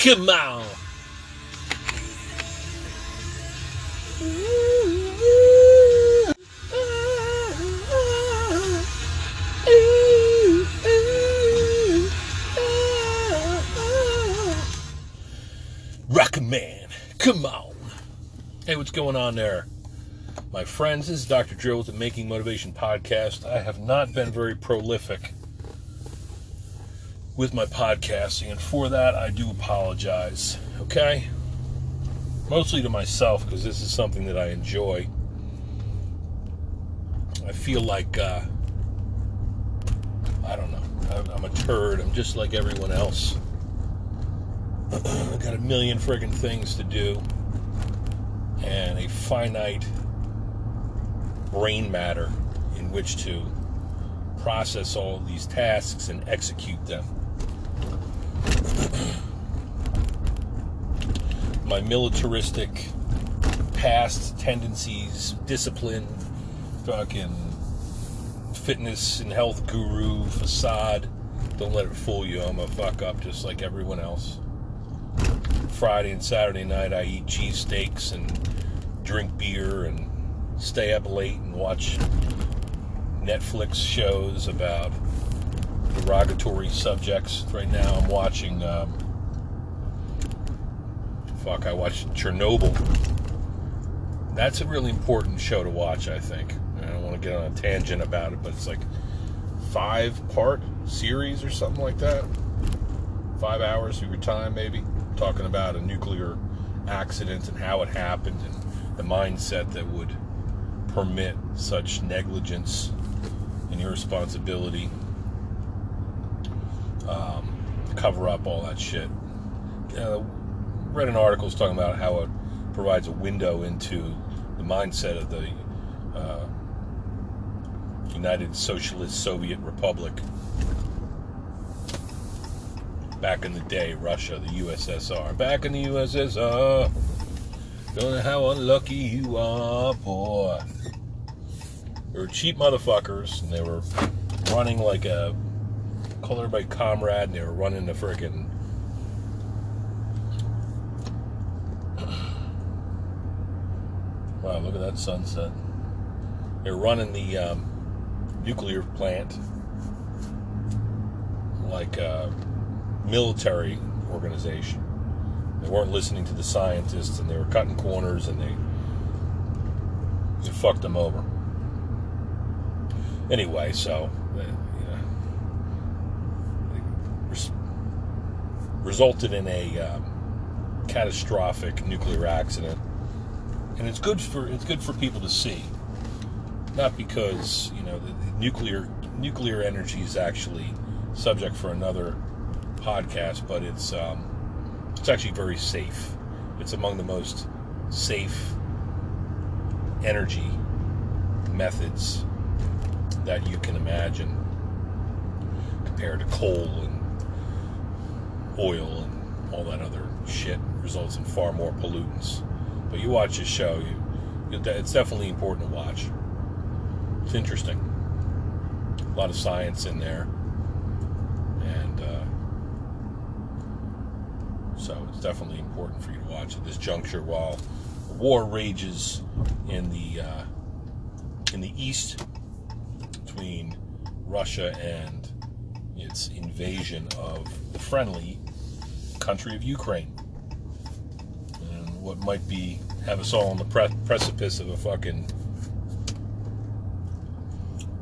Come on. Rocket Man, come on. Hey, what's going on there? My friends, this is Dr. Drill with the Making Motivation Podcast. I have not been very prolific with my podcasting, and for that, I do apologize. Okay? Mostly to myself, because this is something that I enjoy. I feel like, uh, I don't know, I'm a turd. I'm just like everyone else. I've got a million friggin' things to do, and a finite brain matter in which to process all these tasks and execute them. My militaristic past tendencies, discipline, fucking fitness and health guru facade. Don't let it fool you. I'm a fuck up just like everyone else. Friday and Saturday night, I eat cheesesteaks and drink beer and stay up late and watch Netflix shows about derogatory subjects. Right now, I'm watching. Um, fuck, I watched Chernobyl. That's a really important show to watch, I think. I don't want to get on a tangent about it, but it's like five part series or something like that. Five hours of your time, maybe, talking about a nuclear accident and how it happened and the mindset that would permit such negligence and irresponsibility. Um, cover up all that shit. Uh, read an article talking about how it provides a window into the mindset of the uh, United Socialist Soviet Republic. Back in the day, Russia, the USSR. Back in the USSR. Don't know how unlucky you are, boy. They were cheap motherfuckers, and they were running like a call everybody comrade, and they were running the freaking wow, look at that sunset. They're running the um, nuclear plant like a military organization. They weren't listening to the scientists, and they were cutting corners, and they fucked them over. Anyway, so uh, res- resulted in a um, catastrophic nuclear accident, and it's good for it's good for people to see. Not because you know the, the nuclear nuclear energy is actually subject for another podcast, but it's um, it's actually very safe. It's among the most safe energy methods that you can imagine compared to coal and oil and all that other shit results in far more pollutants. But you watch this show, you, it's definitely important to watch. It's interesting. A lot of science in there. And uh, so it's definitely important for you to watch at this juncture while war rages in the uh, in the east between Russia and its invasion of the friendly country of Ukraine. And what might be have us all on the pre- precipice of a fucking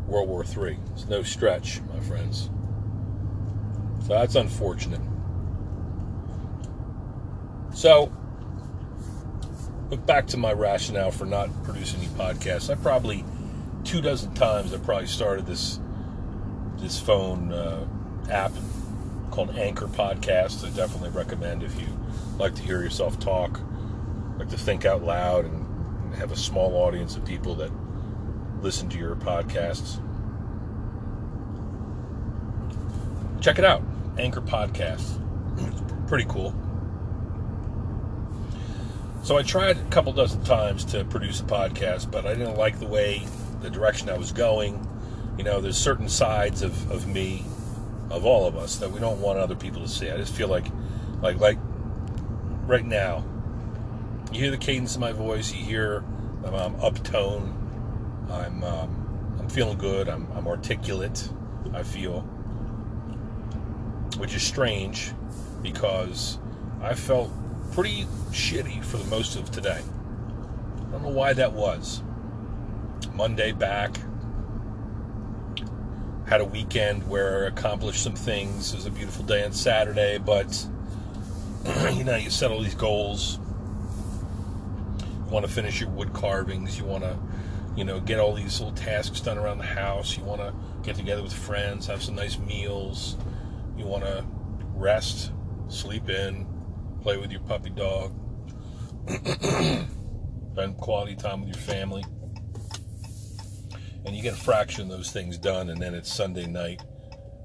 World War III. It's no stretch, my friends. So that's unfortunate. So, but back to my rationale for not producing any podcasts. I probably two dozen times I probably started this this phone uh, app called Anchor Podcast. I definitely recommend if you like to hear yourself talk, like to think out loud, and have a small audience of people that listen to your podcasts. Check it out, Anchor Podcast. Pretty cool. So I tried a couple dozen times to produce a podcast, but I didn't like the way the direction I was going. You know, there's certain sides of, of me, of all of us, that we don't want other people to see. I just feel like, like, like right now. You hear the cadence of my voice. You hear I'm, I'm uptone. I'm um, I'm feeling good. I'm, I'm articulate. I feel, which is strange because I felt pretty shitty for the most of today. I don't know why that was. Monday back. Had a weekend where I accomplished some things. It was a beautiful day on Saturday, but you know, you set all these goals. You want to finish your wood carvings. You want to, you know, get all these little tasks done around the house. You want to get together with friends, have some nice meals. You want to rest, sleep in, play with your puppy dog, spend quality time with your family. And you get a fraction of those things done, and then it's Sunday night,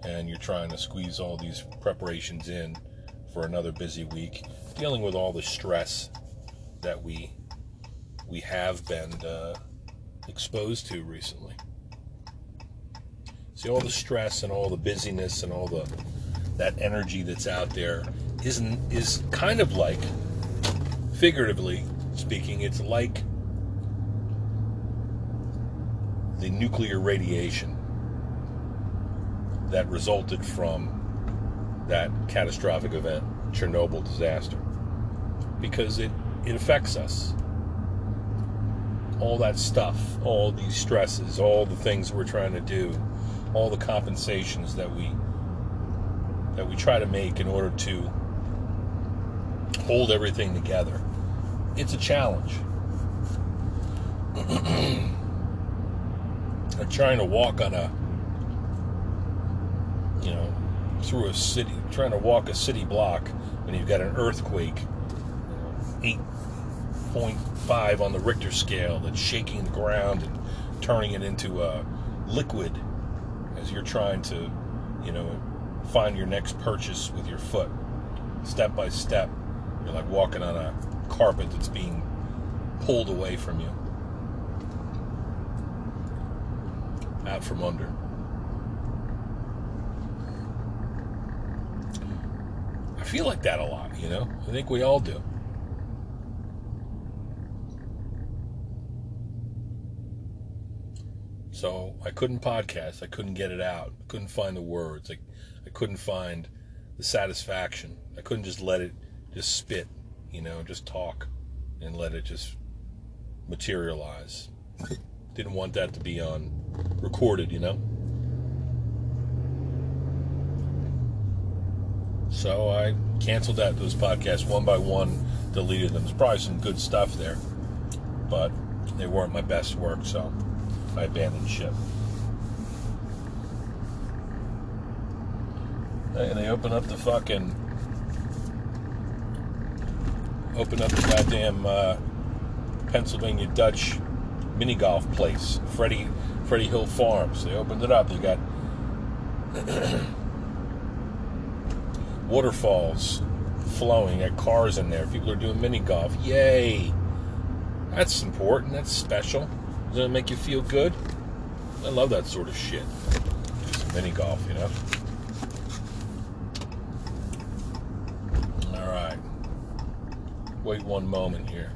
and you're trying to squeeze all these preparations in for another busy week, dealing with all the stress that we we have been uh, exposed to recently. See, all the stress and all the busyness and all the that energy that's out there isn't is kind of like, figuratively speaking, it's like the nuclear radiation that resulted from that catastrophic event, Chernobyl disaster, because it, it affects us. All that stuff, all these stresses, all the things we're trying to do, all the compensations that we that we try to make in order to hold everything together. It's a challenge. Trying to walk on a you know through a city, trying to walk a city block when you've got an earthquake, 8.5 on the Richter scale that's shaking the ground and turning it into a liquid as you're trying to, you know, find your next purchase with your foot, step by step. You're like walking on a carpet that's being pulled away from you, out from under. I feel like that a lot, you know? I think we all do. So I couldn't podcast. I couldn't get it out. I couldn't find the words. I, I couldn't find the satisfaction. I couldn't just let it just spit, you know, just talk and let it just materialize. Didn't want that to be on recorded, you know? So I canceled that those podcasts one by one, deleted them. There's probably some good stuff there, but they weren't my best work, so I abandoned ship. And they open up the fucking open up the goddamn uh, Pennsylvania Dutch mini golf place, Freddy Freddy Hill Farms. They opened it up. They got waterfalls flowing, got cars in there. People are doing mini golf. Yay! That's important. That's special. Doesn't it make you feel good? I love that sort of shit. Just mini golf, you know? Alright. Wait one moment here.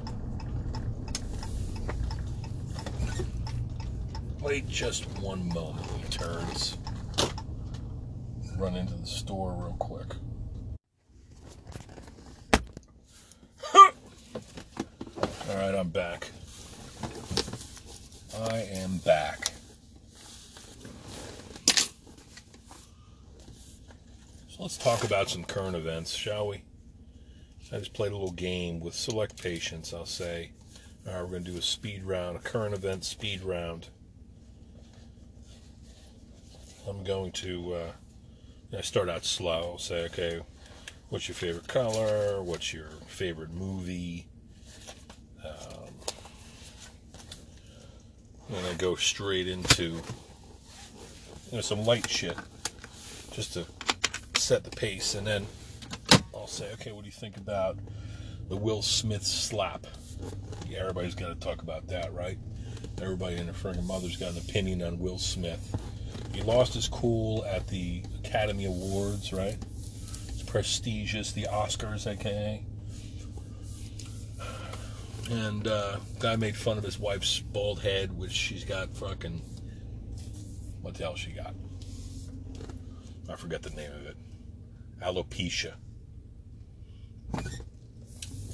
Wait just one moment, you turns. Run into the store real quick. All right, I'm back. I am back. So let's talk about some current events, shall we? I just played a little game with select patients, I'll say. All right, we're going to do a speed round, a current event speed round. I'm going to uh, start out slow. Say, okay, what's your favorite color? What's your favorite movie? Um, and I go straight into you know, some light shit just to set the pace, and then I'll say, okay, what do you think about the Will Smith slap? Yeah, everybody's got to talk about that, right? Everybody and their friggin' mother's got an opinion on Will Smith. He lost his cool at the Academy Awards, right? It's prestigious, the Oscars, aka. And uh, guy made fun of his wife's bald head, which she's got fucking. What the hell she got? I forget the name of it. Alopecia.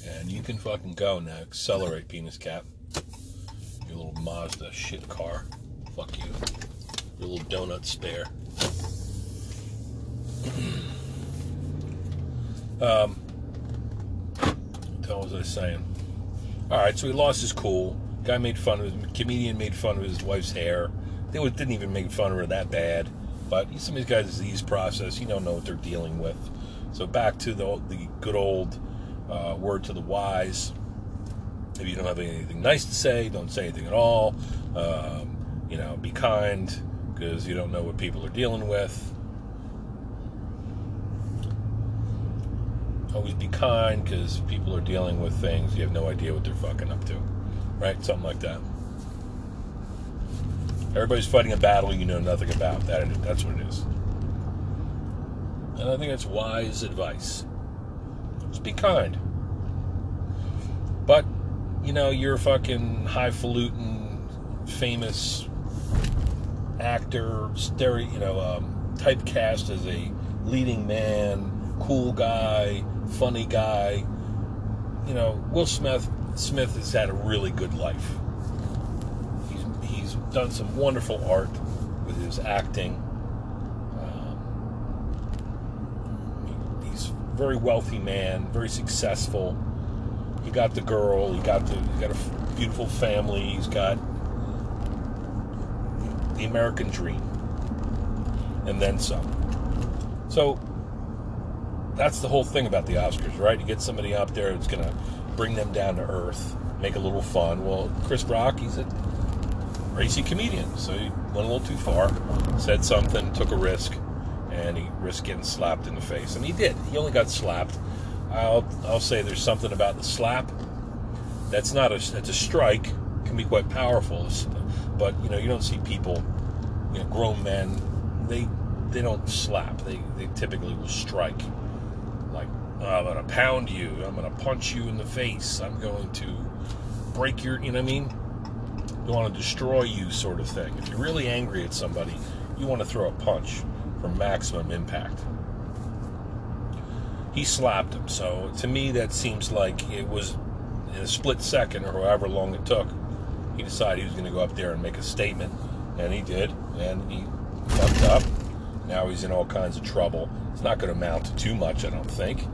And you can fucking go now. Accelerate, penis cap. Your little Mazda shit car. Fuck you. Little donut stare. um, what was I saying? All right, so he lost his cool. Guy made fun of his comedian made fun of his wife's hair. They didn't even make fun of her that bad. But some of these guys' disease process, you don't know what they're dealing with. So back to the the good old uh, word to the wise. If you don't have anything nice to say, don't say anything at all. Um, you know, be kind because you don't know what people are dealing with. Always be kind because people are dealing with things you have no idea what they're fucking up to. Right? Something like that. Everybody's fighting a battle you know nothing about. That that's what it is. And I think that's wise advice. Just be kind. But, you know, you're a fucking highfalutin, famous actor, stereo, you know, um, typecast as a leading man, cool guy, funny guy. You know, Will Smith Smith has had a really good life. He's he's done some wonderful art with his acting. Um, he's a very wealthy man, very successful. He got the girl. He got the. He got a beautiful family. He's got the American dream, and then some. So that's the whole thing about the Oscars, right? You get somebody up there that's going to bring them down to earth, make a little fun. Well, Chris Rock, he's a racy comedian, so he went a little too far, said something, took a risk, and he risked getting slapped in the face. And he did. He only got slapped. I'll I'll say there's something about the slap that's not a that's a strike can be quite powerful, but you know you don't see people, you know, grown men, they they don't slap. They they typically will strike like, oh, I'm going to pound you. I'm going to punch you in the face. I'm going to break your, you know what I mean? I want to destroy you, sort of thing. If you're really angry at somebody, you want to throw a punch for maximum impact. He slapped him, so to me, that seems like it was in a split second or however long it took. He decided he was going to go up there and make a statement, and he did, and he fucked up. Now he's in all kinds of trouble. It's not going to amount to too much, I don't think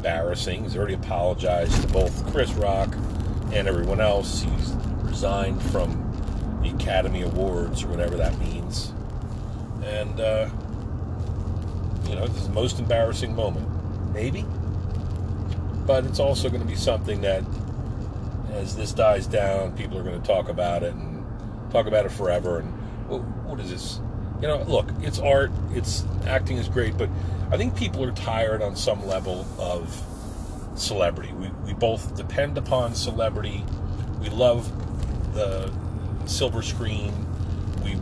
embarrassing. He's already apologized to both Chris Rock and everyone else. He's resigned from the Academy Awards or whatever that means. And, uh, you know, this is the most embarrassing moment. Maybe. But it's also going to be something that, as this dies down, people are going to talk about it and talk about it forever. And what is this? You know, look, it's art, it's acting is great, but I think people are tired on some level of celebrity. We, we both depend upon celebrity. We love the silver screen. We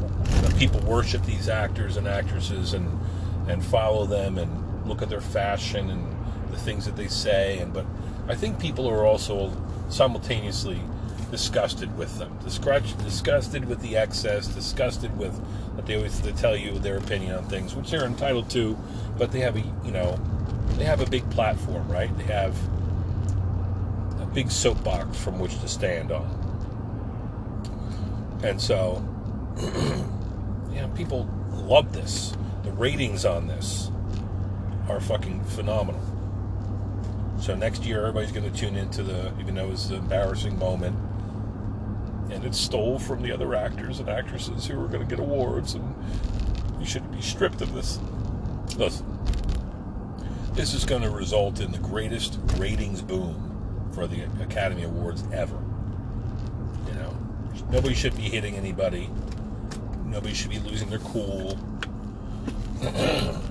people worship these actors and actresses and and follow them and look at their fashion and the things that they say. And but I think people are also simultaneously disgusted with them, disgusted with the excess, disgusted with that they always they tell you their opinion on things, which they're entitled to, but they have a you know they have a big platform, right? They have a big soapbox from which to stand on, and so yeah, people love this. The ratings on this are fucking phenomenal. So next year, everybody's going to tune into the, even though it's an embarrassing moment, and it stole from the other actors and actresses who were going to get awards, and you shouldn't be stripped of this. Listen, this is going to result in the greatest ratings boom for the Academy Awards ever. You know, nobody should be hitting anybody. Nobody should be losing their cool.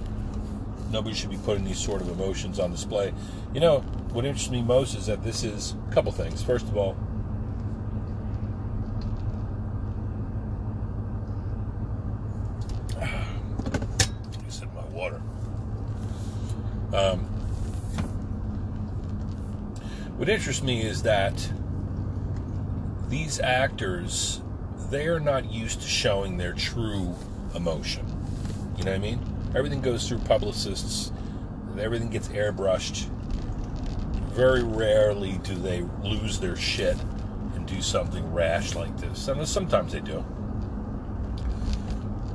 nobody should be putting these sort of emotions on display. You know, what interests me most is that this is a couple things. First of all, Um, what interests me is that these actors, they are not used to showing their true emotion. You know what I mean? Everything goes through publicists, everything gets airbrushed. Very rarely do they lose their shit and do something rash like this. And sometimes they do.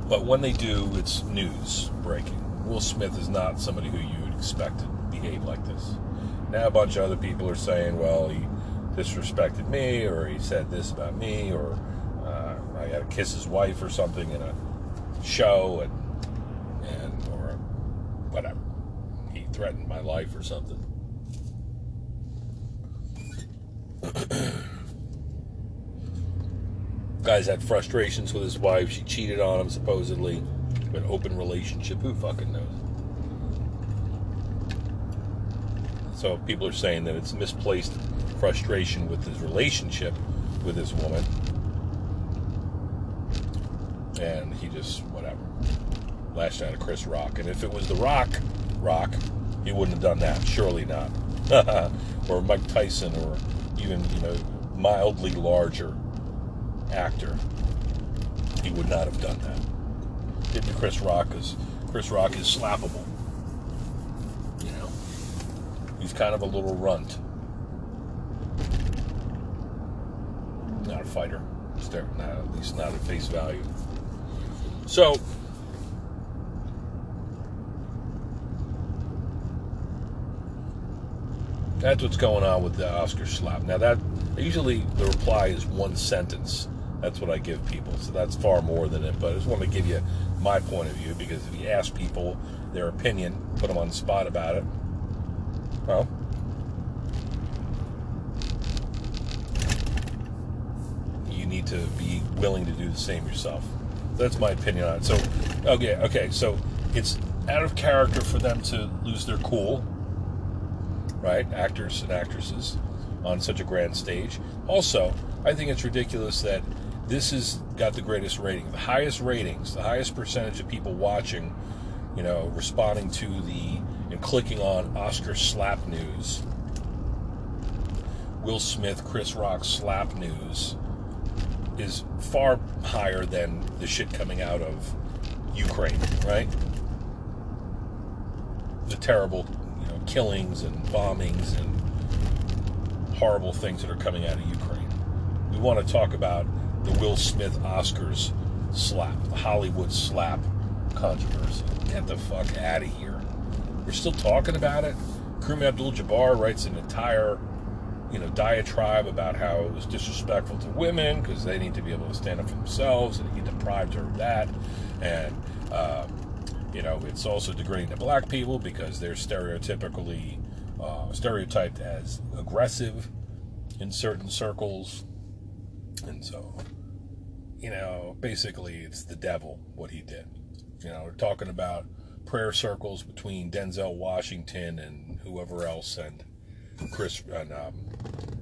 But when they do, it's news breaking. Will Smith is not somebody who you would expect to behave like this. Now a bunch of other people are saying, well, he disrespected me, or he said this about me, or uh, I got to kiss his wife or something in a show, and or whatever. He threatened my life or something. Guy's had frustrations with his wife. She cheated on him, supposedly. An open relationship. Who fucking knows? So people are saying that it's misplaced frustration with his relationship with this woman. And he just, whatever, lashed out at Chris Rock. And if it was The Rock, Rock, he wouldn't have done that. Surely not. or Mike Tyson, or even, you know, mildly larger actor, he would not have done that. Did to Chris Rock because Chris Rock is slappable. You know, he's kind of a little runt. Not a fighter. Not, at least not at face value. So, that's what's going on with the Oscar slap. Now that usually the reply is one sentence. That's what I give people. So that's far more than it. But I just want to give you my point of view because if you ask people their opinion, put them on the spot about it, well, you need to be willing to do the same yourself. That's my opinion on it. So, okay, okay. So it's out of character for them to lose their cool, right? Actors and actresses on such a grand stage. Also, I think it's ridiculous that this has got the greatest rating, the highest ratings, the highest percentage of people watching, you know, responding to the and clicking on Oscar slap news, Will Smith, Chris Rock slap news is far higher than the shit coming out of Ukraine, right? The terrible, killings and bombings and horrible things that are coming out of Ukraine. We want to talk about the Will Smith Oscars slap, the Hollywood slap controversy. Get the fuck out of here. We're still talking about it. Kareem Abdul-Jabbar writes an entire, you know, diatribe about how it was disrespectful to women because they need to be able to stand up for themselves, and he deprived her of that. And um, you know, it's also degrading to black people because they're stereotypically uh, stereotyped as aggressive in certain circles, and so you know, basically it's the devil what he did. You know, we're talking about prayer circles between Denzel Washington and whoever else, and Chris and um,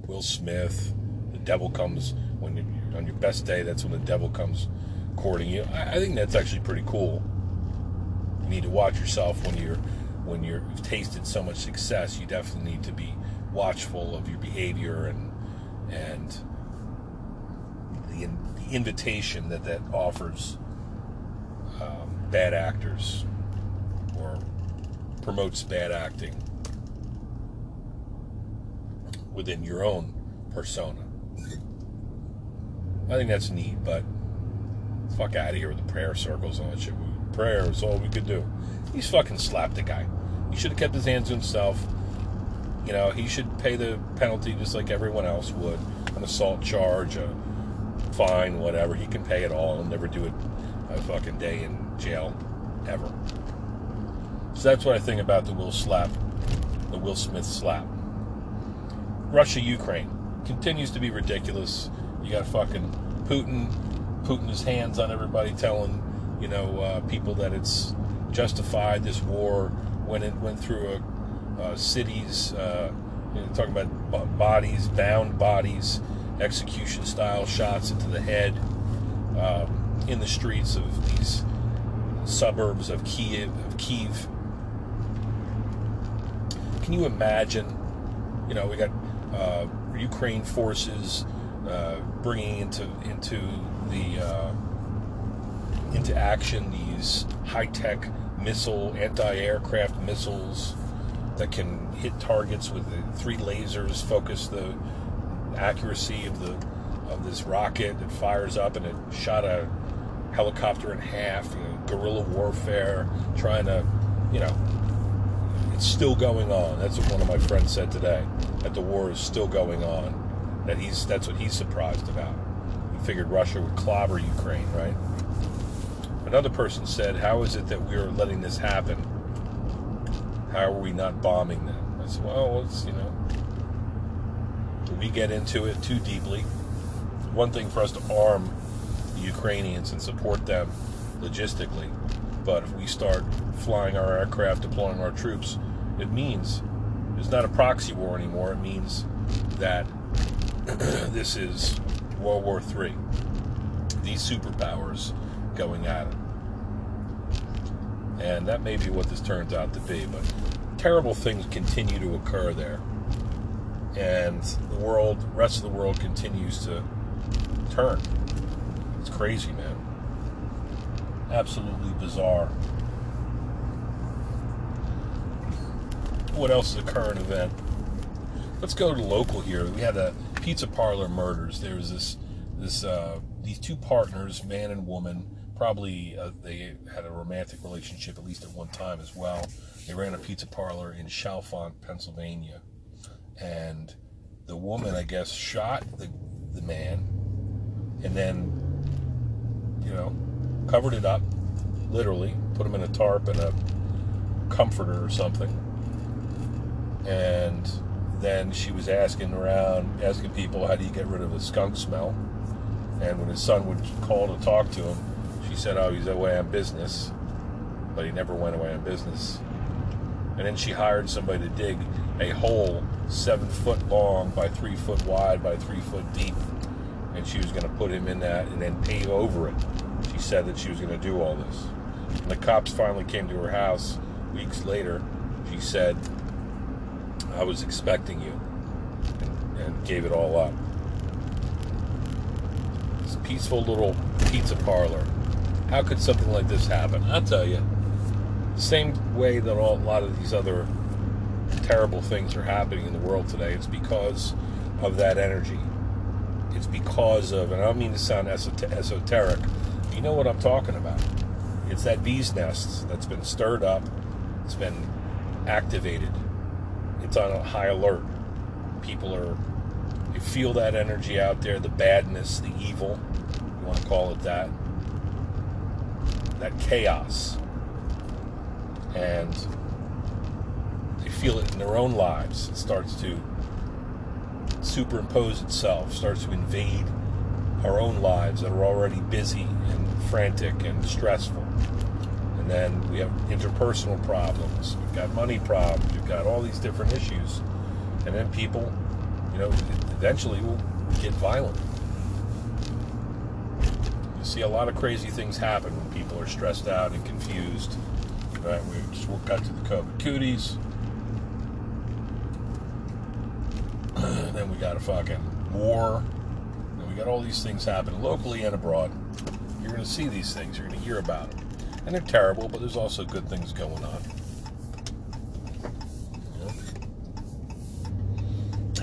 Will Smith. The devil comes when you, on your best day. That's when the devil comes courting you. I, I think that's actually pretty cool. Need to watch yourself when you're when you're, you've tasted so much success. You definitely need to be watchful of your behavior and and the invitation that that offers um, bad actors or promotes bad acting within your own persona. I think that's neat, but fuck out of here with the prayer circles and that shit. Prayer is all we could do. He's fucking slapped the guy. He should have kept his hands to himself. You know, he should pay the penalty just like everyone else would an assault charge, a fine, whatever. He can pay it all. He'll never do it a fucking day in jail ever. So that's what I think about the Will slap, the Will Smith slap. Russia Ukraine continues to be ridiculous. You got fucking Putin putting his hands on everybody, telling you know uh, people that it's justified this war when it went through a, cities. Uh, you know, talking about bodies, bound bodies execution style shots into the head um, in the streets of these suburbs of Kiev. Of Kiev. Can you imagine? You know, we got uh, Ukraine forces uh, bringing into into the uh, into action these high-tech missile anti-aircraft missiles that can hit targets with three lasers, focus the accuracy of the of this rocket that fires up and it shot a helicopter in half. You know, guerrilla warfare, trying to, you know, it's still going on. That's what one of my friends said today. That the war is still going on. That he's that's what he's surprised about. He figured Russia would clobber Ukraine, right? Another person said, "How is it that we're letting this happen? How are we not bombing them?" I said, "Well, it's you know." we get into it too deeply. One thing for us to arm the Ukrainians and support them logistically, but if we start flying our aircraft, deploying our troops, it means it's not a proxy war anymore. It means that this is World War III. These superpowers going at it. And that may be what this turns out to be, but terrible things continue to occur there and the world, rest of the world continues to turn. It's crazy, man. Absolutely bizarre. What else is a current event? Let's go to local here. We had a pizza parlor murders. There was this, this, uh, these two partners, man and woman. Probably uh, they had a romantic relationship at least at one time as well. They ran a pizza parlor in Chalfont, Pennsylvania and the woman, I guess, shot the, the man and then, you know, covered it up, literally, put him in a tarp and a comforter or something. And then she was asking around, asking people, how do you get rid of the skunk smell? And when his son would call to talk to him, she said, oh, he's away on business. But he never went away on business. And then she hired somebody to dig a hole seven foot long by three foot wide by three foot deep. And she was going to put him in that and then pave over it. She said that she was going to do all this. When the cops finally came to her house weeks later, she said, I was expecting you, and, and gave it all up. This peaceful little pizza parlor. How could something like this happen? I'll tell you. Same way that all, a lot of these other terrible things are happening in the world today, it's because of that energy. It's because of, and I don't mean to sound esoteric, you know what I'm talking about. It's that bee's nest that's been stirred up, it's been activated, it's on a high alert. People are, you feel that energy out there, the badness, the evil, you want to call it that, that chaos. And they feel it in their own lives. It starts to superimpose itself, starts to invade our own lives that are already busy and frantic and stressful. And then we have interpersonal problems, we've got money problems, we've got all these different issues. And then people, you know, eventually will get violent. See a lot of crazy things happen when people are stressed out and confused. Right? We just got to the COVID cooties. then we got a fucking war. And we got all these things happening locally and abroad. You're going to see these things. You're going to hear about them. And they're terrible, but there's also good things going on.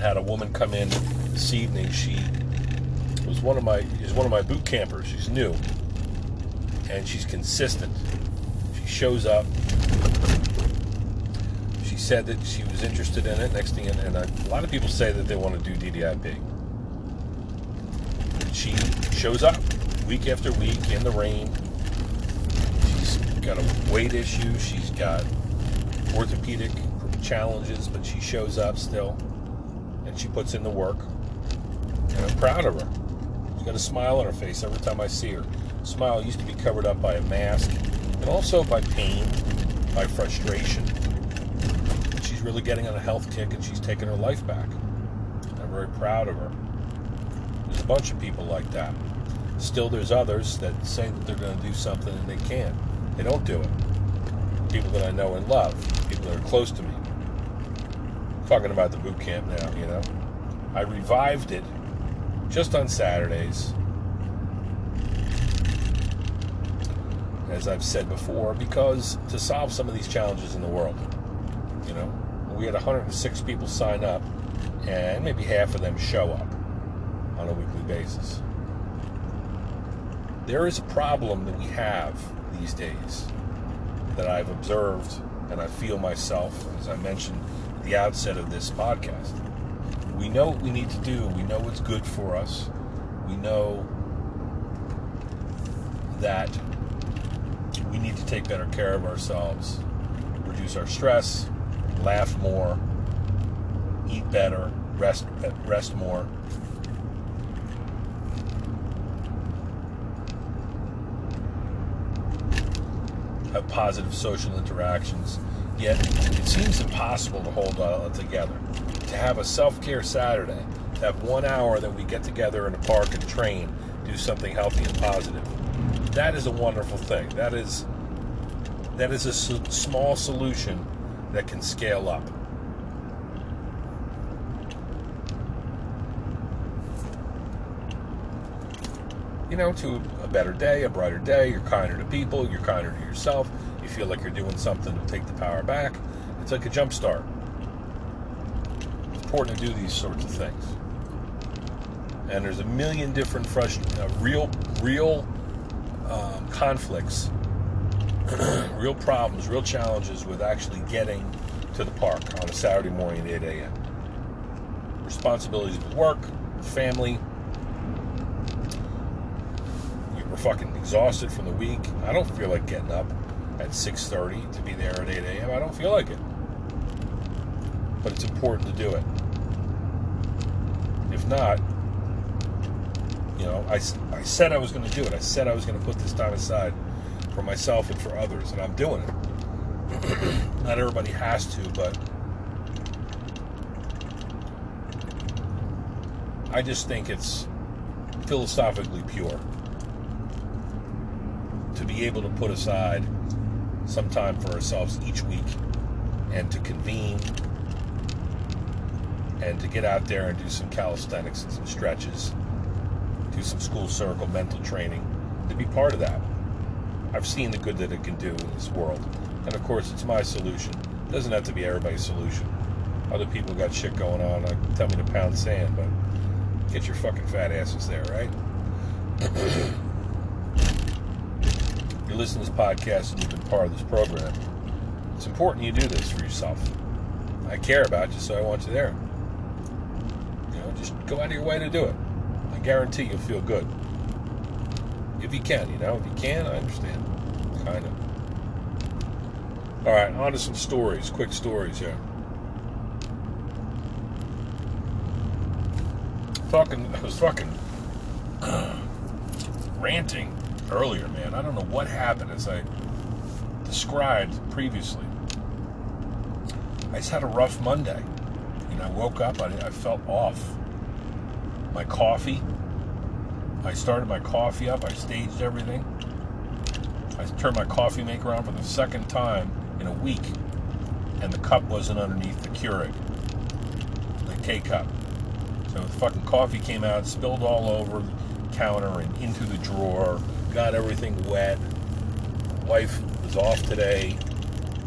Had a woman come in this evening. She was one of my is one of my boot campers. She's new, and she's consistent. She shows up She said that she was interested in it. Next thing, and a lot of people say that they want to do DDIP. She shows up week after week in the rain. She's got a weight issue. She's got orthopedic challenges, but she shows up still, and she puts in the work. And I'm proud of her. She's got a smile on her face every time I see her. Smile used to be covered up by a mask, and also by pain, by frustration she's really getting on a health kick and she's taking her life back. I'm very proud of her. There's a bunch of people like that. Still, there's others that say that they're going to do something and they can't. They don't do it. People that I know and love, people that are close to me. talking about the boot camp now, you know. I revived it just on Saturdays. As I've said before, because to solve some of these challenges in the world, you know, we had 106 people sign up, and maybe half of them show up on a weekly basis. There is a problem that we have these days that I've observed and I feel myself, as I mentioned at the outset of this podcast. We know what we need to do, we know what's good for us, we know that we need to take better care of ourselves, reduce our stress, laugh more, eat better, rest rest more. Have positive social interactions. Yet it seems impossible to hold all together. To have a self-care Saturday, to have one hour that we get together in a park and train, do something healthy and positive. That is a wonderful thing. That is that is a small solution that can scale up. You know, to a better day, a brighter day, you're kinder to people, you're kinder to yourself, you feel like you're doing something to take the power back. It's like a jump start. Important to do these sorts of things. And there's a million different frust- uh, real, real um, conflicts real problems, real challenges with actually getting to the park on a Saturday morning at 8 a.m. Responsibilities with work, family—you're fucking exhausted from the week. I don't feel like getting up at 6:30 to be there at 8 a.m. I don't feel like it, but it's important to do it. If not, you know, I, I said I was going to do it. I said I was going to put this time aside for myself and for others, and I'm doing it. Not everybody has to, but I just think it's philosophically pure to be able to put aside some time for ourselves each week and to convene and to get out there and do some calisthenics and some stretches, do some school circle mental training, to be part of that. I've seen the good that it can do in this world. And of course, it's my solution. It doesn't have to be everybody's solution. Other people got shit going on. Like, tell me to pound sand, but get your fucking fat asses there, right? you listen to this podcast and you've been part of this program. It's important you do this for yourself. I care about you, so I want you there. Just go out of your way to do it. I guarantee you'll feel good. If you can, you know. If you can, I understand. Kind of. All right, on to some stories. Quick stories here. Talking, I was fucking ranting earlier, man. I don't know what happened as I described previously. I just had a rough Monday. You know, I woke up, I, I felt off. My coffee, I started my coffee up. I staged everything. I turned my coffee maker on for the second time in a week, and the cup wasn't underneath the Keurig, the K cup. So the fucking coffee came out, spilled all over the counter and into the drawer, got everything wet. Wife was off today,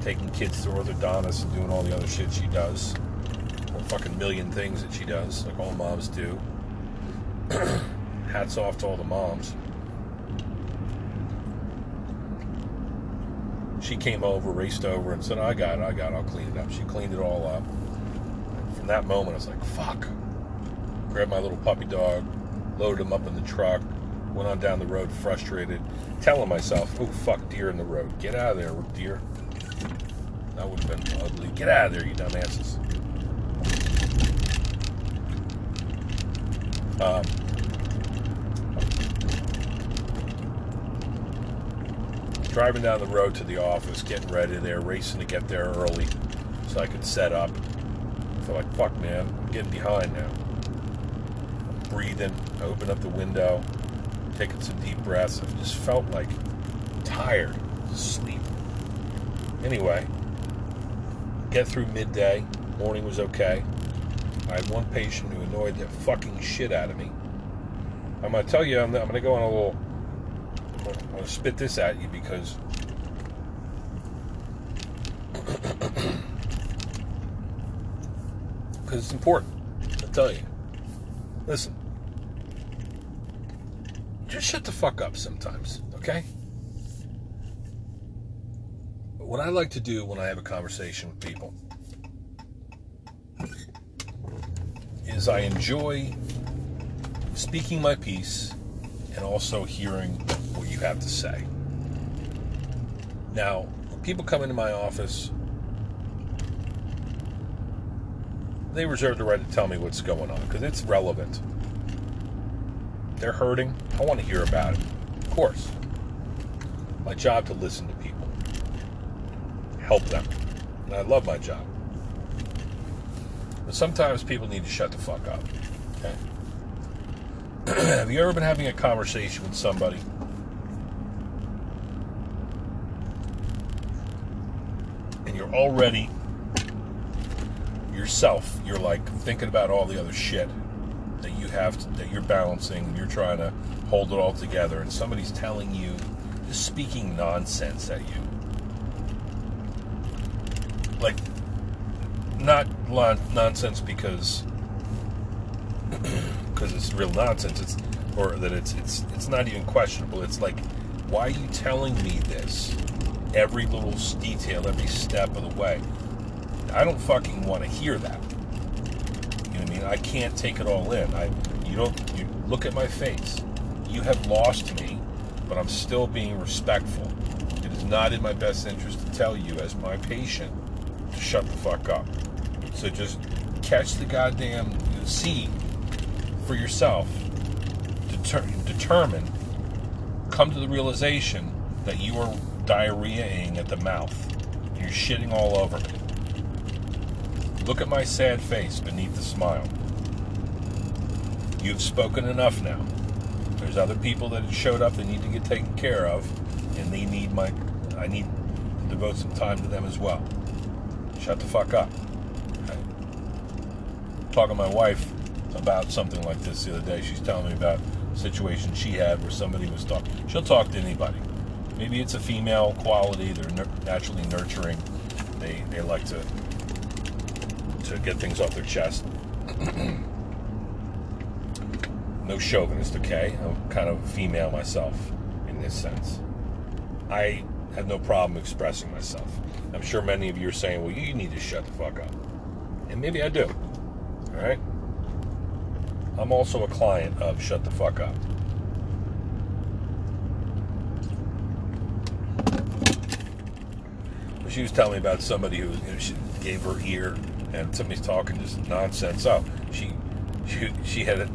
taking kids to orthodontist and doing all the other shit she does. A fucking million things that she does, like all moms do. hats off to all the moms. She came over, raced over, and said, I got it, I got it, I'll clean it up. She cleaned it all up. From that moment, I was like, fuck. Grabbed my little puppy dog, loaded him up in the truck, went on down the road frustrated, telling myself, oh, fuck, deer in the road. Get out of there, deer. That would have been ugly. Get out of there, you dumbasses. Um, driving down the road to the office, getting ready there, racing to get there early so I could set up. Feel like, fuck, man, I'm getting behind now. I'm breathing, I open up the window, taking some deep breaths. I just felt like tired, asleep. Anyway, get through midday. Morning was okay. I had one patient who annoyed the fucking shit out of me. I'm to tell you, I'm, I'm to go on a little. I'm to spit this at you because. Because it's important. I tell you. Listen. Just shut the fuck up sometimes, okay? What I like to do when I have a conversation with people is I enjoy speaking my piece and also hearing what you have to say. Now, when people come into my office, they reserve the right to tell me what's going on because it's relevant. They're hurting. I want to hear about it. Of course. My job to listen to people, help them. And I love my job. Sometimes people need to shut the fuck up. Okay? Have you ever been having a conversation with somebody? And you're already yourself, you're like thinking about all the other shit that you have to, that you're balancing and you're trying to hold it all together and somebody's telling you just speaking nonsense at you. Like nonsense because because it's real nonsense. It's or that it's it's it's not even questionable. It's like, why are you telling me this? Every little detail, every step of the way. I don't fucking want to hear that. You know what I mean? I can't take it all in. I you don't you look at my face. You have lost me, but I'm still being respectful. It is not in my best interest to tell you as my patient to shut the fuck up. So just catch the goddamn seed for yourself. Deter- determine, come to the realization that you are diarrheaing at the mouth. You're shitting all over me. Look at my sad face beneath the smile. You've spoken enough now. There's other people that have showed up that need to get taken care of, and they need my. I need to devote some time to them as well. Shut the fuck up. Talking to my wife about something like this the other day. She's telling me about a situation she had where somebody was talking. She'll talk to anybody. Maybe it's a female quality. They're naturally nurturing. They they like to to get things off their chest. no chauvinist, okay? I'm kind of female myself in this sense. I have no problem expressing myself. I'm sure many of you are saying, well, you need to shut the fuck up. And maybe I do. All right? I'm also a client of Shut the Fuck Up. She was telling me about somebody who you know, she gave her ear and somebody's talking just nonsense. Oh, she she she had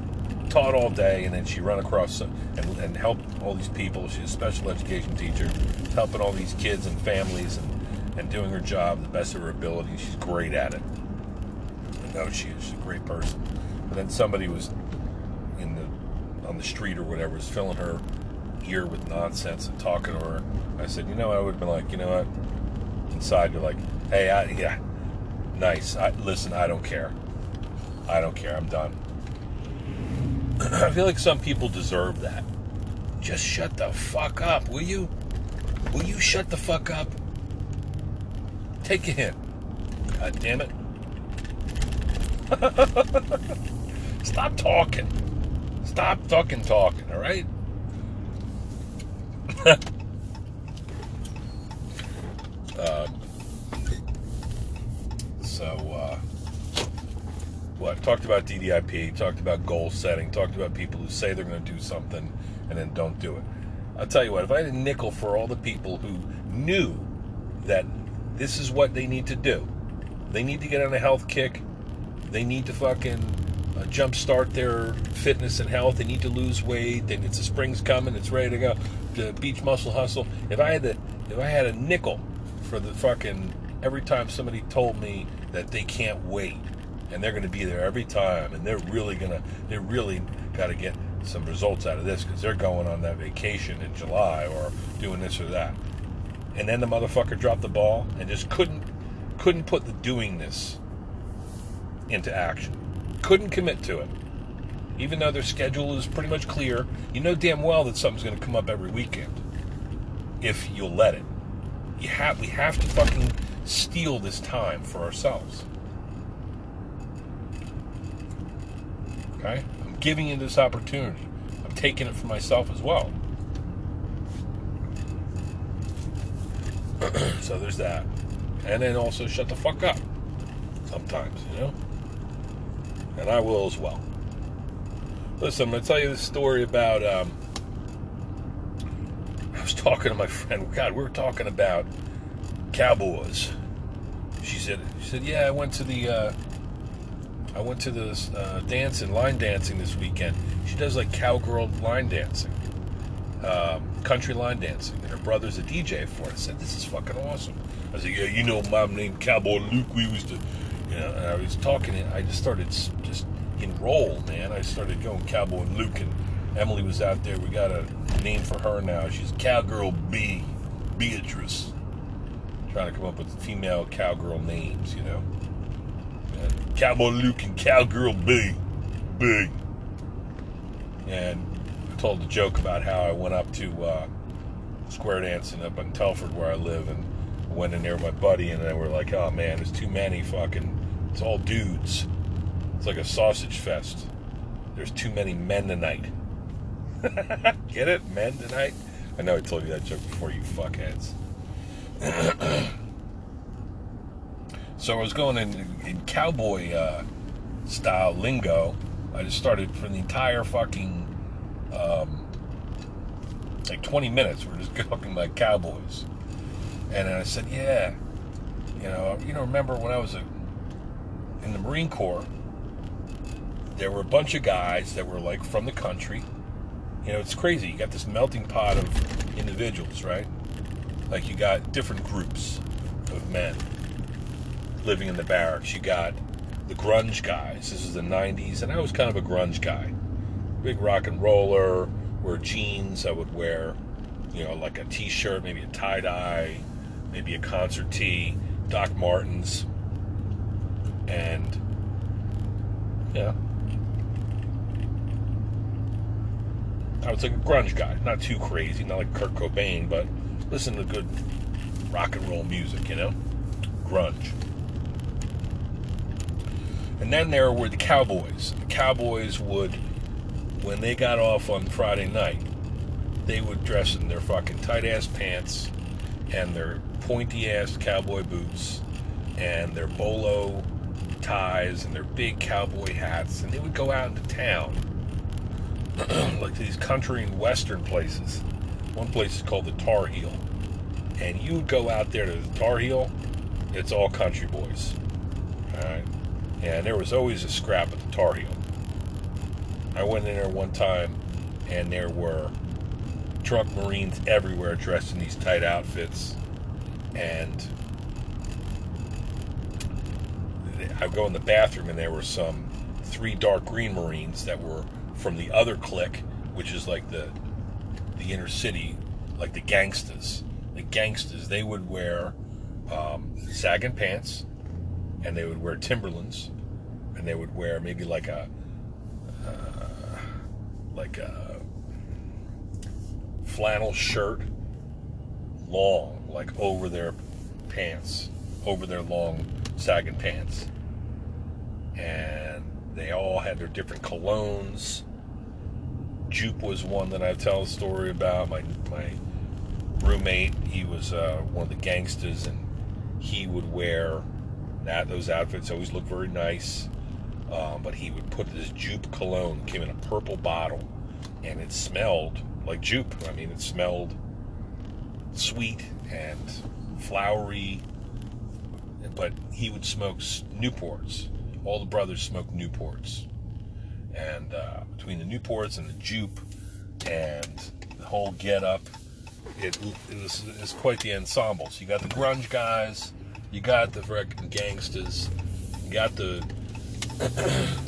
taught all day and then she run across some, and, and helped all these people. She's a special education teacher, helping all these kids and families and, and doing her job the best of her ability. She's great at it. Know she is. She's a great person. But then somebody was in the on the street or whatever was filling her ear with nonsense and talking to her. I said, you know, I would have been like, you know what? Inside, you're like, hey, I, yeah, nice. I, listen, I don't care. I don't care. I'm done. I feel like some people deserve that. Just shut the fuck up, will you? Will you shut the fuck up? Take a hint. God damn it. Stop talking. Stop fucking talking, all right? uh, so, uh, what? Talked about DDIP, talked about goal setting, talked about people who say they're going to do something and then don't do it. I'll tell you what, if I had a nickel for all the people who knew that this is what they need to do, they need to get on a health kick, they need to fucking uh, jumpstart their fitness and health. They need to lose weight. Then it's the spring's coming. It's ready to go. The beach muscle hustle. If I had the, if I had a nickel for the fucking every time somebody told me that they can't wait and they're going to be there every time and they're really gonna, they really got to get some results out of this because they're going on that vacation in July or doing this or that. And then the motherfucker dropped the ball and just couldn't couldn't put the doing this into action couldn't commit to it. even though their schedule is pretty much clear. You know damn well that something's going to come up every weekend if you'll let it. You have we have to fucking steal this time for ourselves. Okay? I'm giving you this opportunity. I'm taking it for myself as well. so there's that. And then also shut the fuck up sometimes, you know? And I will as well. Listen, I'm going to tell you this story about. Um, I was talking to my friend. God, we were talking about cowboys. She said, "She said, yeah, I went to the, uh, I went to the uh, dancing, line dancing this weekend. She does like cowgirl line dancing, um, country line dancing, and her brother's a DJ for it. I said, this is fucking awesome. I said, yeah, you know, mom named Cowboy Luke. We used to, you know, and I was talking, and I just started just enroll, man. I started going Cowboy Luke, and Emily was out there. We got a name for her now. She's Cowgirl B, Beatrice. Trying to come up with female cowgirl names, you know. And Cowboy Luke and Cowgirl B, B. And I told a joke about how I went up to uh, square dancing up in Telford where I live, and went in there with my buddy, and they we're like, oh man, there's too many fucking. It's all dudes it's like a sausage fest. There's too many men tonight. Get it? Men tonight? I know I told you that joke before, you fuckheads. so I was going in, in cowboy uh, style lingo. I just started for the entire fucking um, like 20 minutes. We're just talking about cowboys, and I said, "Yeah, you know, you know, remember when I was a, in the Marine Corps? there were a bunch of guys that were like from the country. You know, it's crazy. You got this melting pot of individuals, right? Like you got different groups of men living in the barracks. You got the grunge guys. This is the 90s, and I was kind of a grunge guy. Big rock and roller, wear jeans. I would wear, you know, like a t shirt, maybe a tie dye, maybe a concert tee, Doc Martens. And, yeah, I was like a grunge guy, not too crazy, not like Kurt Cobain, but listen to good rock and roll music, you know? Grunge. And then there were the Cowboys. The Cowboys would, when they got off on Friday night, they would dress in their fucking tight ass pants and their pointy ass cowboy boots and their bolo ties and their big cowboy hats, and they would go out into town like these country and western places. One place is called the Tar Heel. And you would go out there to the Tar Heel, it's all country boys. Alright? And there was always a scrap at the Tar Heel. I went in there one time and there were drunk Marines everywhere dressed in these tight outfits. And I go in the bathroom and there were some three dark green Marines that were from the other clique, which is like the the inner city, like the gangsters. The gangsters, they would wear um, sagging pants, and they would wear Timberlands, and they would wear maybe like a uh, like a flannel shirt, long, like over their pants, over their long sagging pants, and they all had their different colognes Joop was one that I tell a story about. My my roommate, he was uh, one of the gangsters, and he would wear that those outfits. Always looked very nice, um, but he would put this Joop cologne. Came in a purple bottle, and it smelled like Joop. I mean, it smelled sweet and flowery. But he would smoke Newports. All the brothers smoked Newports and uh, between the Newports and the Joop and the whole get up, it, it was it's quite the ensemble. So you got the grunge guys, you got the gangsters, you got the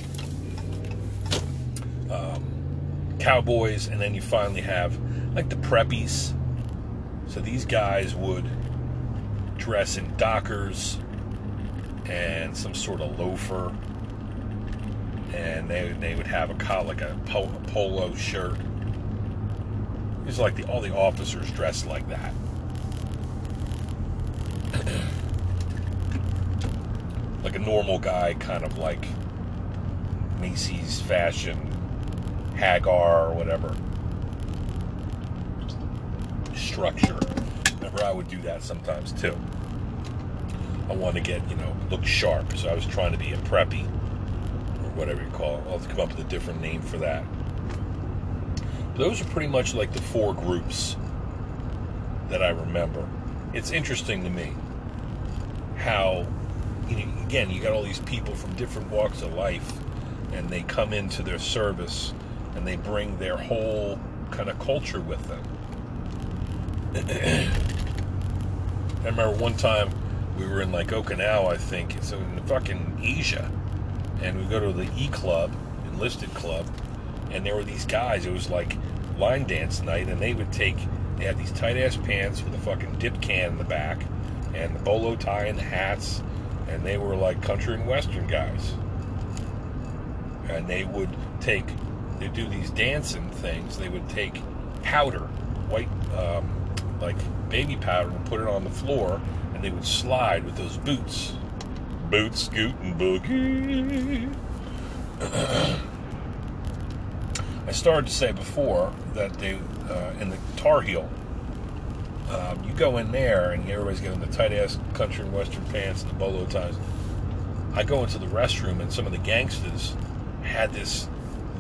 um, cowboys, and then you finally have like the preppies. So these guys would dress in dockers and some sort of loafer and they they would have a co- like a, a polo shirt. It was like the all the officers dressed like that. like a normal guy, kind of like Macy's fashion, Haggar or whatever structure. Remember, I would do that sometimes too. I want to get, you know, look sharp, so I was trying to be a preppy or whatever you call it. I'll have to come up with a different name for that. Those are pretty much like the four groups that I remember. It's interesting to me how, you know, again, you got all these people from different walks of life, and they come into their service and they bring their whole kind of culture with them. I remember one time we were in like Okinawa, I think, so in fucking Asia, and we go to the E Club, enlisted club, and there were these guys. It was like line dance night, and they would take. They had these tight ass pants with a fucking dip can in the back, and the bolo tie and the hats, and they were like country and western guys. And they would take. They do these dancing things. They would take powder, white, um, like baby powder, and put it on the floor, and they would slide with those boots. Boots, scoot, and boogie. I started to say before that they uh, in the Tar Heel, um, you go in there and everybody's getting the tight ass country and western pants and the bolo ties. I go into the restroom and some of the gangsters had this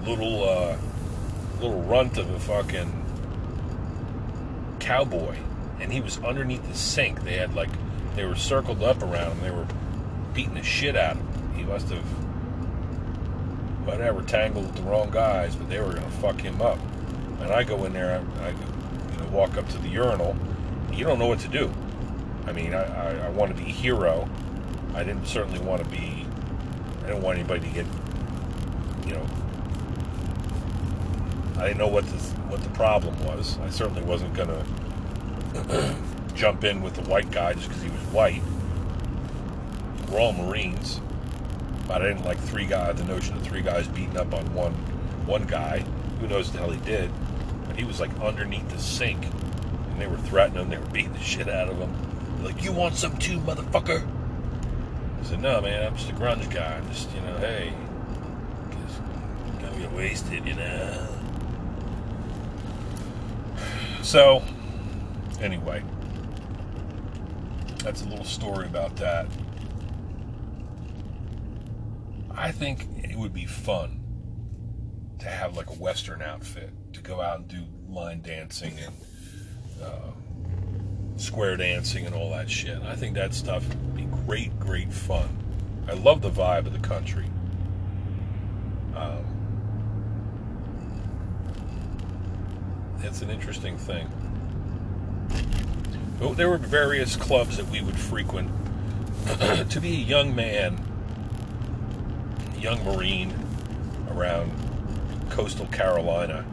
little uh, little runt of a fucking cowboy, and he was underneath the sink. They had like they were circled up around him. They were beating the shit out of him. He must have whatever tangled with the wrong guys, but they were gonna fuck him up. And I go in there, I, I you know walk up to the urinal. You don't know what to do. I mean, I, I, I want to be a hero. I didn't certainly want to be. I didn't want anybody to get, you know. I didn't know what the what the problem was. I certainly wasn't gonna jump in with the white guy just because he was white. We're all Marines, but I didn't like three guys. The notion of three guys beating up on one one guy. Who knows what the hell he did? But he was like underneath the sink, and they were threatening him. They were beating the shit out of him. They're like, "You want some too, motherfucker?" I said, "No, man. I'm just a grunge guy. I'm just, you know, hey, just gonna get wasted, you know." So, anyway, that's a little story about that. I think it would be fun to have like a Western outfit to go out and do line dancing and uh, square dancing and all that shit. I think that stuff would be great, great fun. I love the vibe of the country. Um, it's an interesting thing. There were various clubs that we would frequent. to be a young man, young Marine around coastal Carolina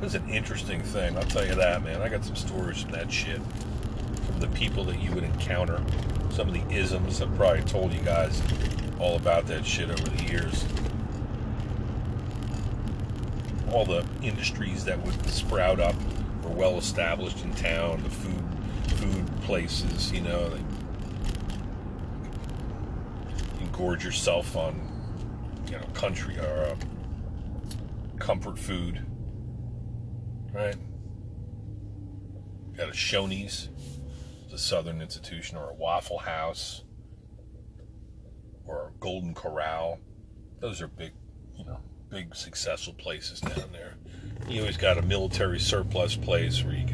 was an interesting thing. I'll tell you that, man. I got some stories from that shit. From the people that you would encounter. Some of the isms. I've probably told you guys all about that shit over the years. All the industries that would sprout up were well established in town. The food food places, you know, that you gorge yourself on, you know, country or uh, comfort food, right? Got a Shoney's, the Southern Institution, or a Waffle House, or a Golden Corral. Those are big, you know, big successful places down there. You always got a military surplus place where you can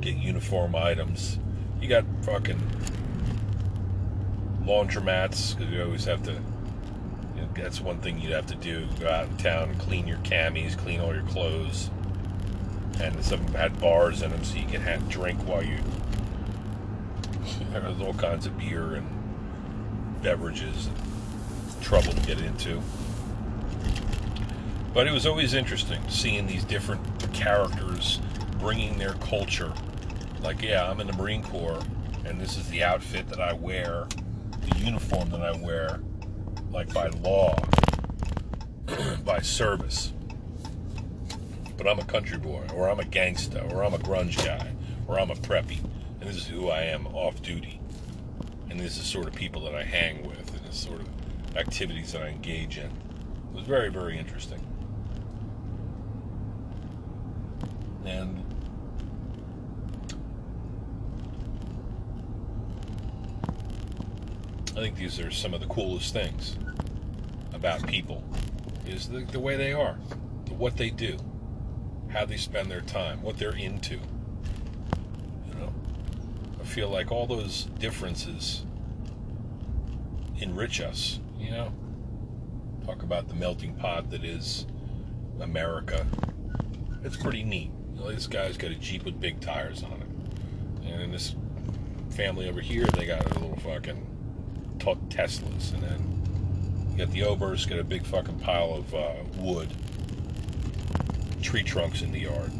get uniform items. You got fucking laundromats because you always have to. You know, that's one thing you'd have to do: go out in town clean your camis, clean all your clothes. And some of them had bars in them, so you can have drink while you. There's all kinds of beer and beverages. And trouble to get into. But it was always interesting seeing these different characters bringing their culture. Like, yeah, I'm in the Marine Corps, and this is the outfit that I wear, the uniform that I wear. like by law, by service. But I'm a country boy, or I'm a gangsta, or I'm a grunge guy, or I'm a preppy, and this is who I am off duty. And this is the sort of people that I hang with, and the sort of activities that I engage in. It was very, very interesting. And I think these are some of the coolest things about people is the, the way they are, what they do, how they spend their time, what they're into. You know, I feel like all those differences enrich us. You know, talk about the melting pot that is America. It's pretty neat. You know, this guy's got a Jeep with big tires on it, and in this family over here, they got a little fucking Teslas, and then you got the Oberst, got a big fucking pile of uh, wood, tree trunks in the yard,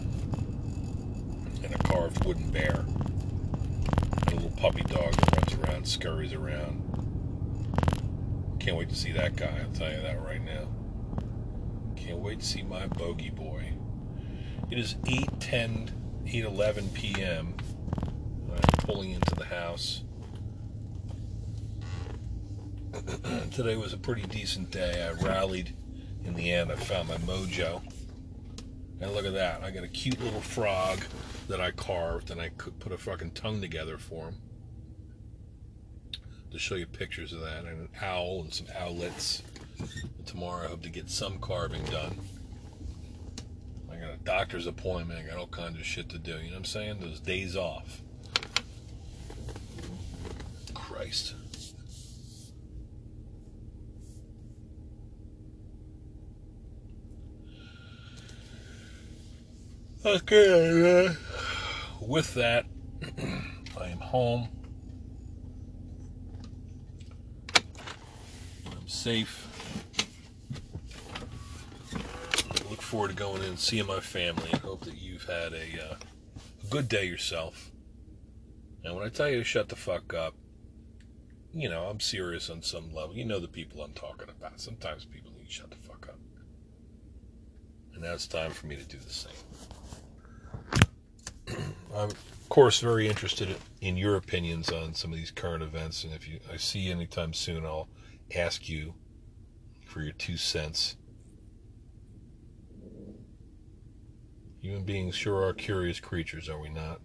and a carved wooden bear, and a little puppy dog that runs around, scurries around. Can't wait to see that guy. I'll tell you that right now. Can't wait to see my bogey boy. It is 8:10, 8:11 p.m. I'm pulling into the house. Today was a pretty decent day. I rallied in the end. I found my mojo. And look at that. I got a cute little frog that I carved and I put a fucking tongue together for him. To show you pictures of that. And an owl and some owlets. Tomorrow I hope to get some carving done. I got a doctor's appointment. I got all kinds of shit to do. You know what I'm saying? Those days off. Christ. Okay, uh, with that, I am home. I'm safe. I look forward to going in and seeing my family and hope that you've had a, uh, a good day yourself. And when I tell you to shut the fuck up, you know, I'm serious on some level. You know the people I'm talking about. Sometimes people need to shut the fuck up. And now it's time for me to do the same. I'm, of course, very interested in your opinions on some of these current events, and if you I see you anytime soon, I'll ask you for your two cents. Human beings sure are curious creatures, are we not?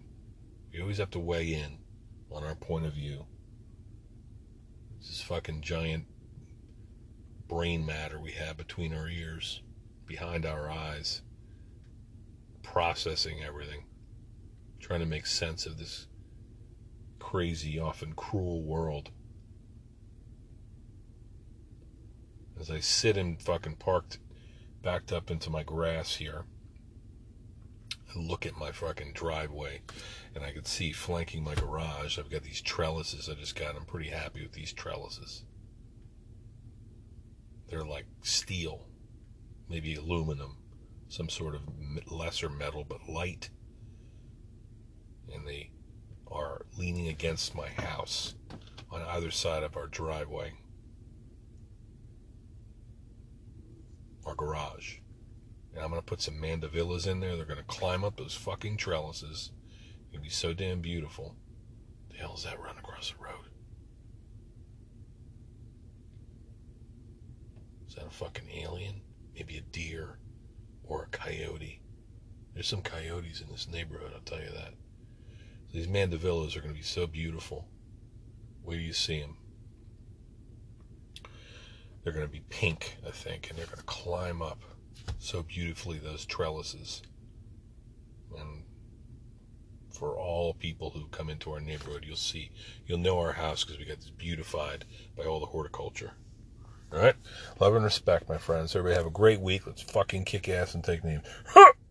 We always have to weigh in on our point of view. This fucking giant brain matter we have between our ears, behind our eyes, processing everything trying to make sense of this crazy, often cruel world. As I sit and fucking parked, backed up into my grass here, and look at my fucking driveway, and I could see flanking my garage, I've got these trellises I just got. I'm pretty happy with these trellises. They're like steel, maybe aluminum, some sort of lesser metal, but light and they are leaning against my house on either side of our driveway, our garage. And I'm going to put some mandevillas in there. They're going to climb up those fucking trellises. It's going to be so damn beautiful. The hell is that run across the road? Is that a fucking alien? Maybe a deer or a coyote? There's some coyotes in this neighborhood, I'll tell you that. These mandevillas are going to be so beautiful. Where do you see them? They're going to be pink, I think, and they're going to climb up so beautifully those trellises. And for all people who come into our neighborhood, you'll see, you'll know our house because we got this beautified by all the horticulture. All right? Love and respect, my friends. Everybody have a great week. Let's fucking kick ass and take names.